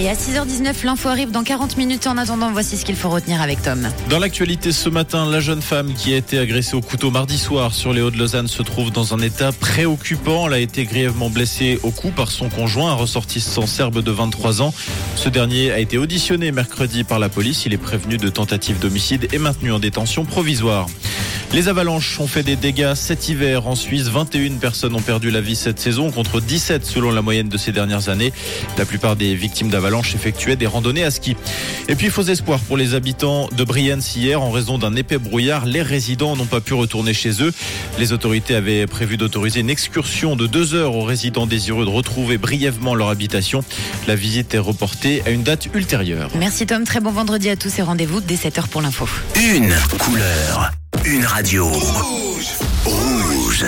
Et à 6h19, l'info arrive dans 40 minutes. En attendant, voici ce qu'il faut retenir avec Tom. Dans l'actualité ce matin, la jeune femme qui a été agressée au couteau mardi soir sur les Hauts-de-Lausanne se trouve dans un état préoccupant. Elle a été grièvement blessée au cou par son conjoint, un ressortissant serbe de 23 ans. Ce dernier a été auditionné mercredi par la police. Il est prévenu de tentative d'homicide et maintenu en détention provisoire. Les avalanches ont fait des dégâts cet hiver en Suisse. 21 personnes ont perdu la vie cette saison contre 17 selon la moyenne de ces dernières années. La plupart des victimes d'avalanches effectuaient des randonnées à ski. Et puis faux espoir pour les habitants de Brienne hier en raison d'un épais brouillard. Les résidents n'ont pas pu retourner chez eux. Les autorités avaient prévu d'autoriser une excursion de deux heures aux résidents désireux de retrouver brièvement leur habitation. La visite est reportée à une date ultérieure. Merci Tom, très bon vendredi à tous et rendez-vous dès 7h pour l'info. Une couleur, une radio. Rouge. Rouge.